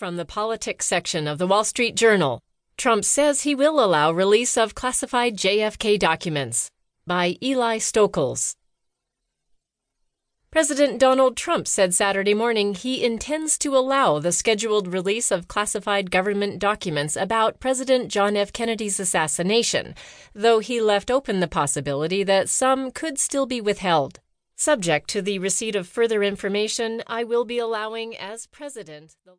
From the politics section of the Wall Street Journal, Trump says he will allow release of classified JFK documents by Eli Stokols. President Donald Trump said Saturday morning he intends to allow the scheduled release of classified government documents about President John F. Kennedy's assassination, though he left open the possibility that some could still be withheld. Subject to the receipt of further information, I will be allowing as president the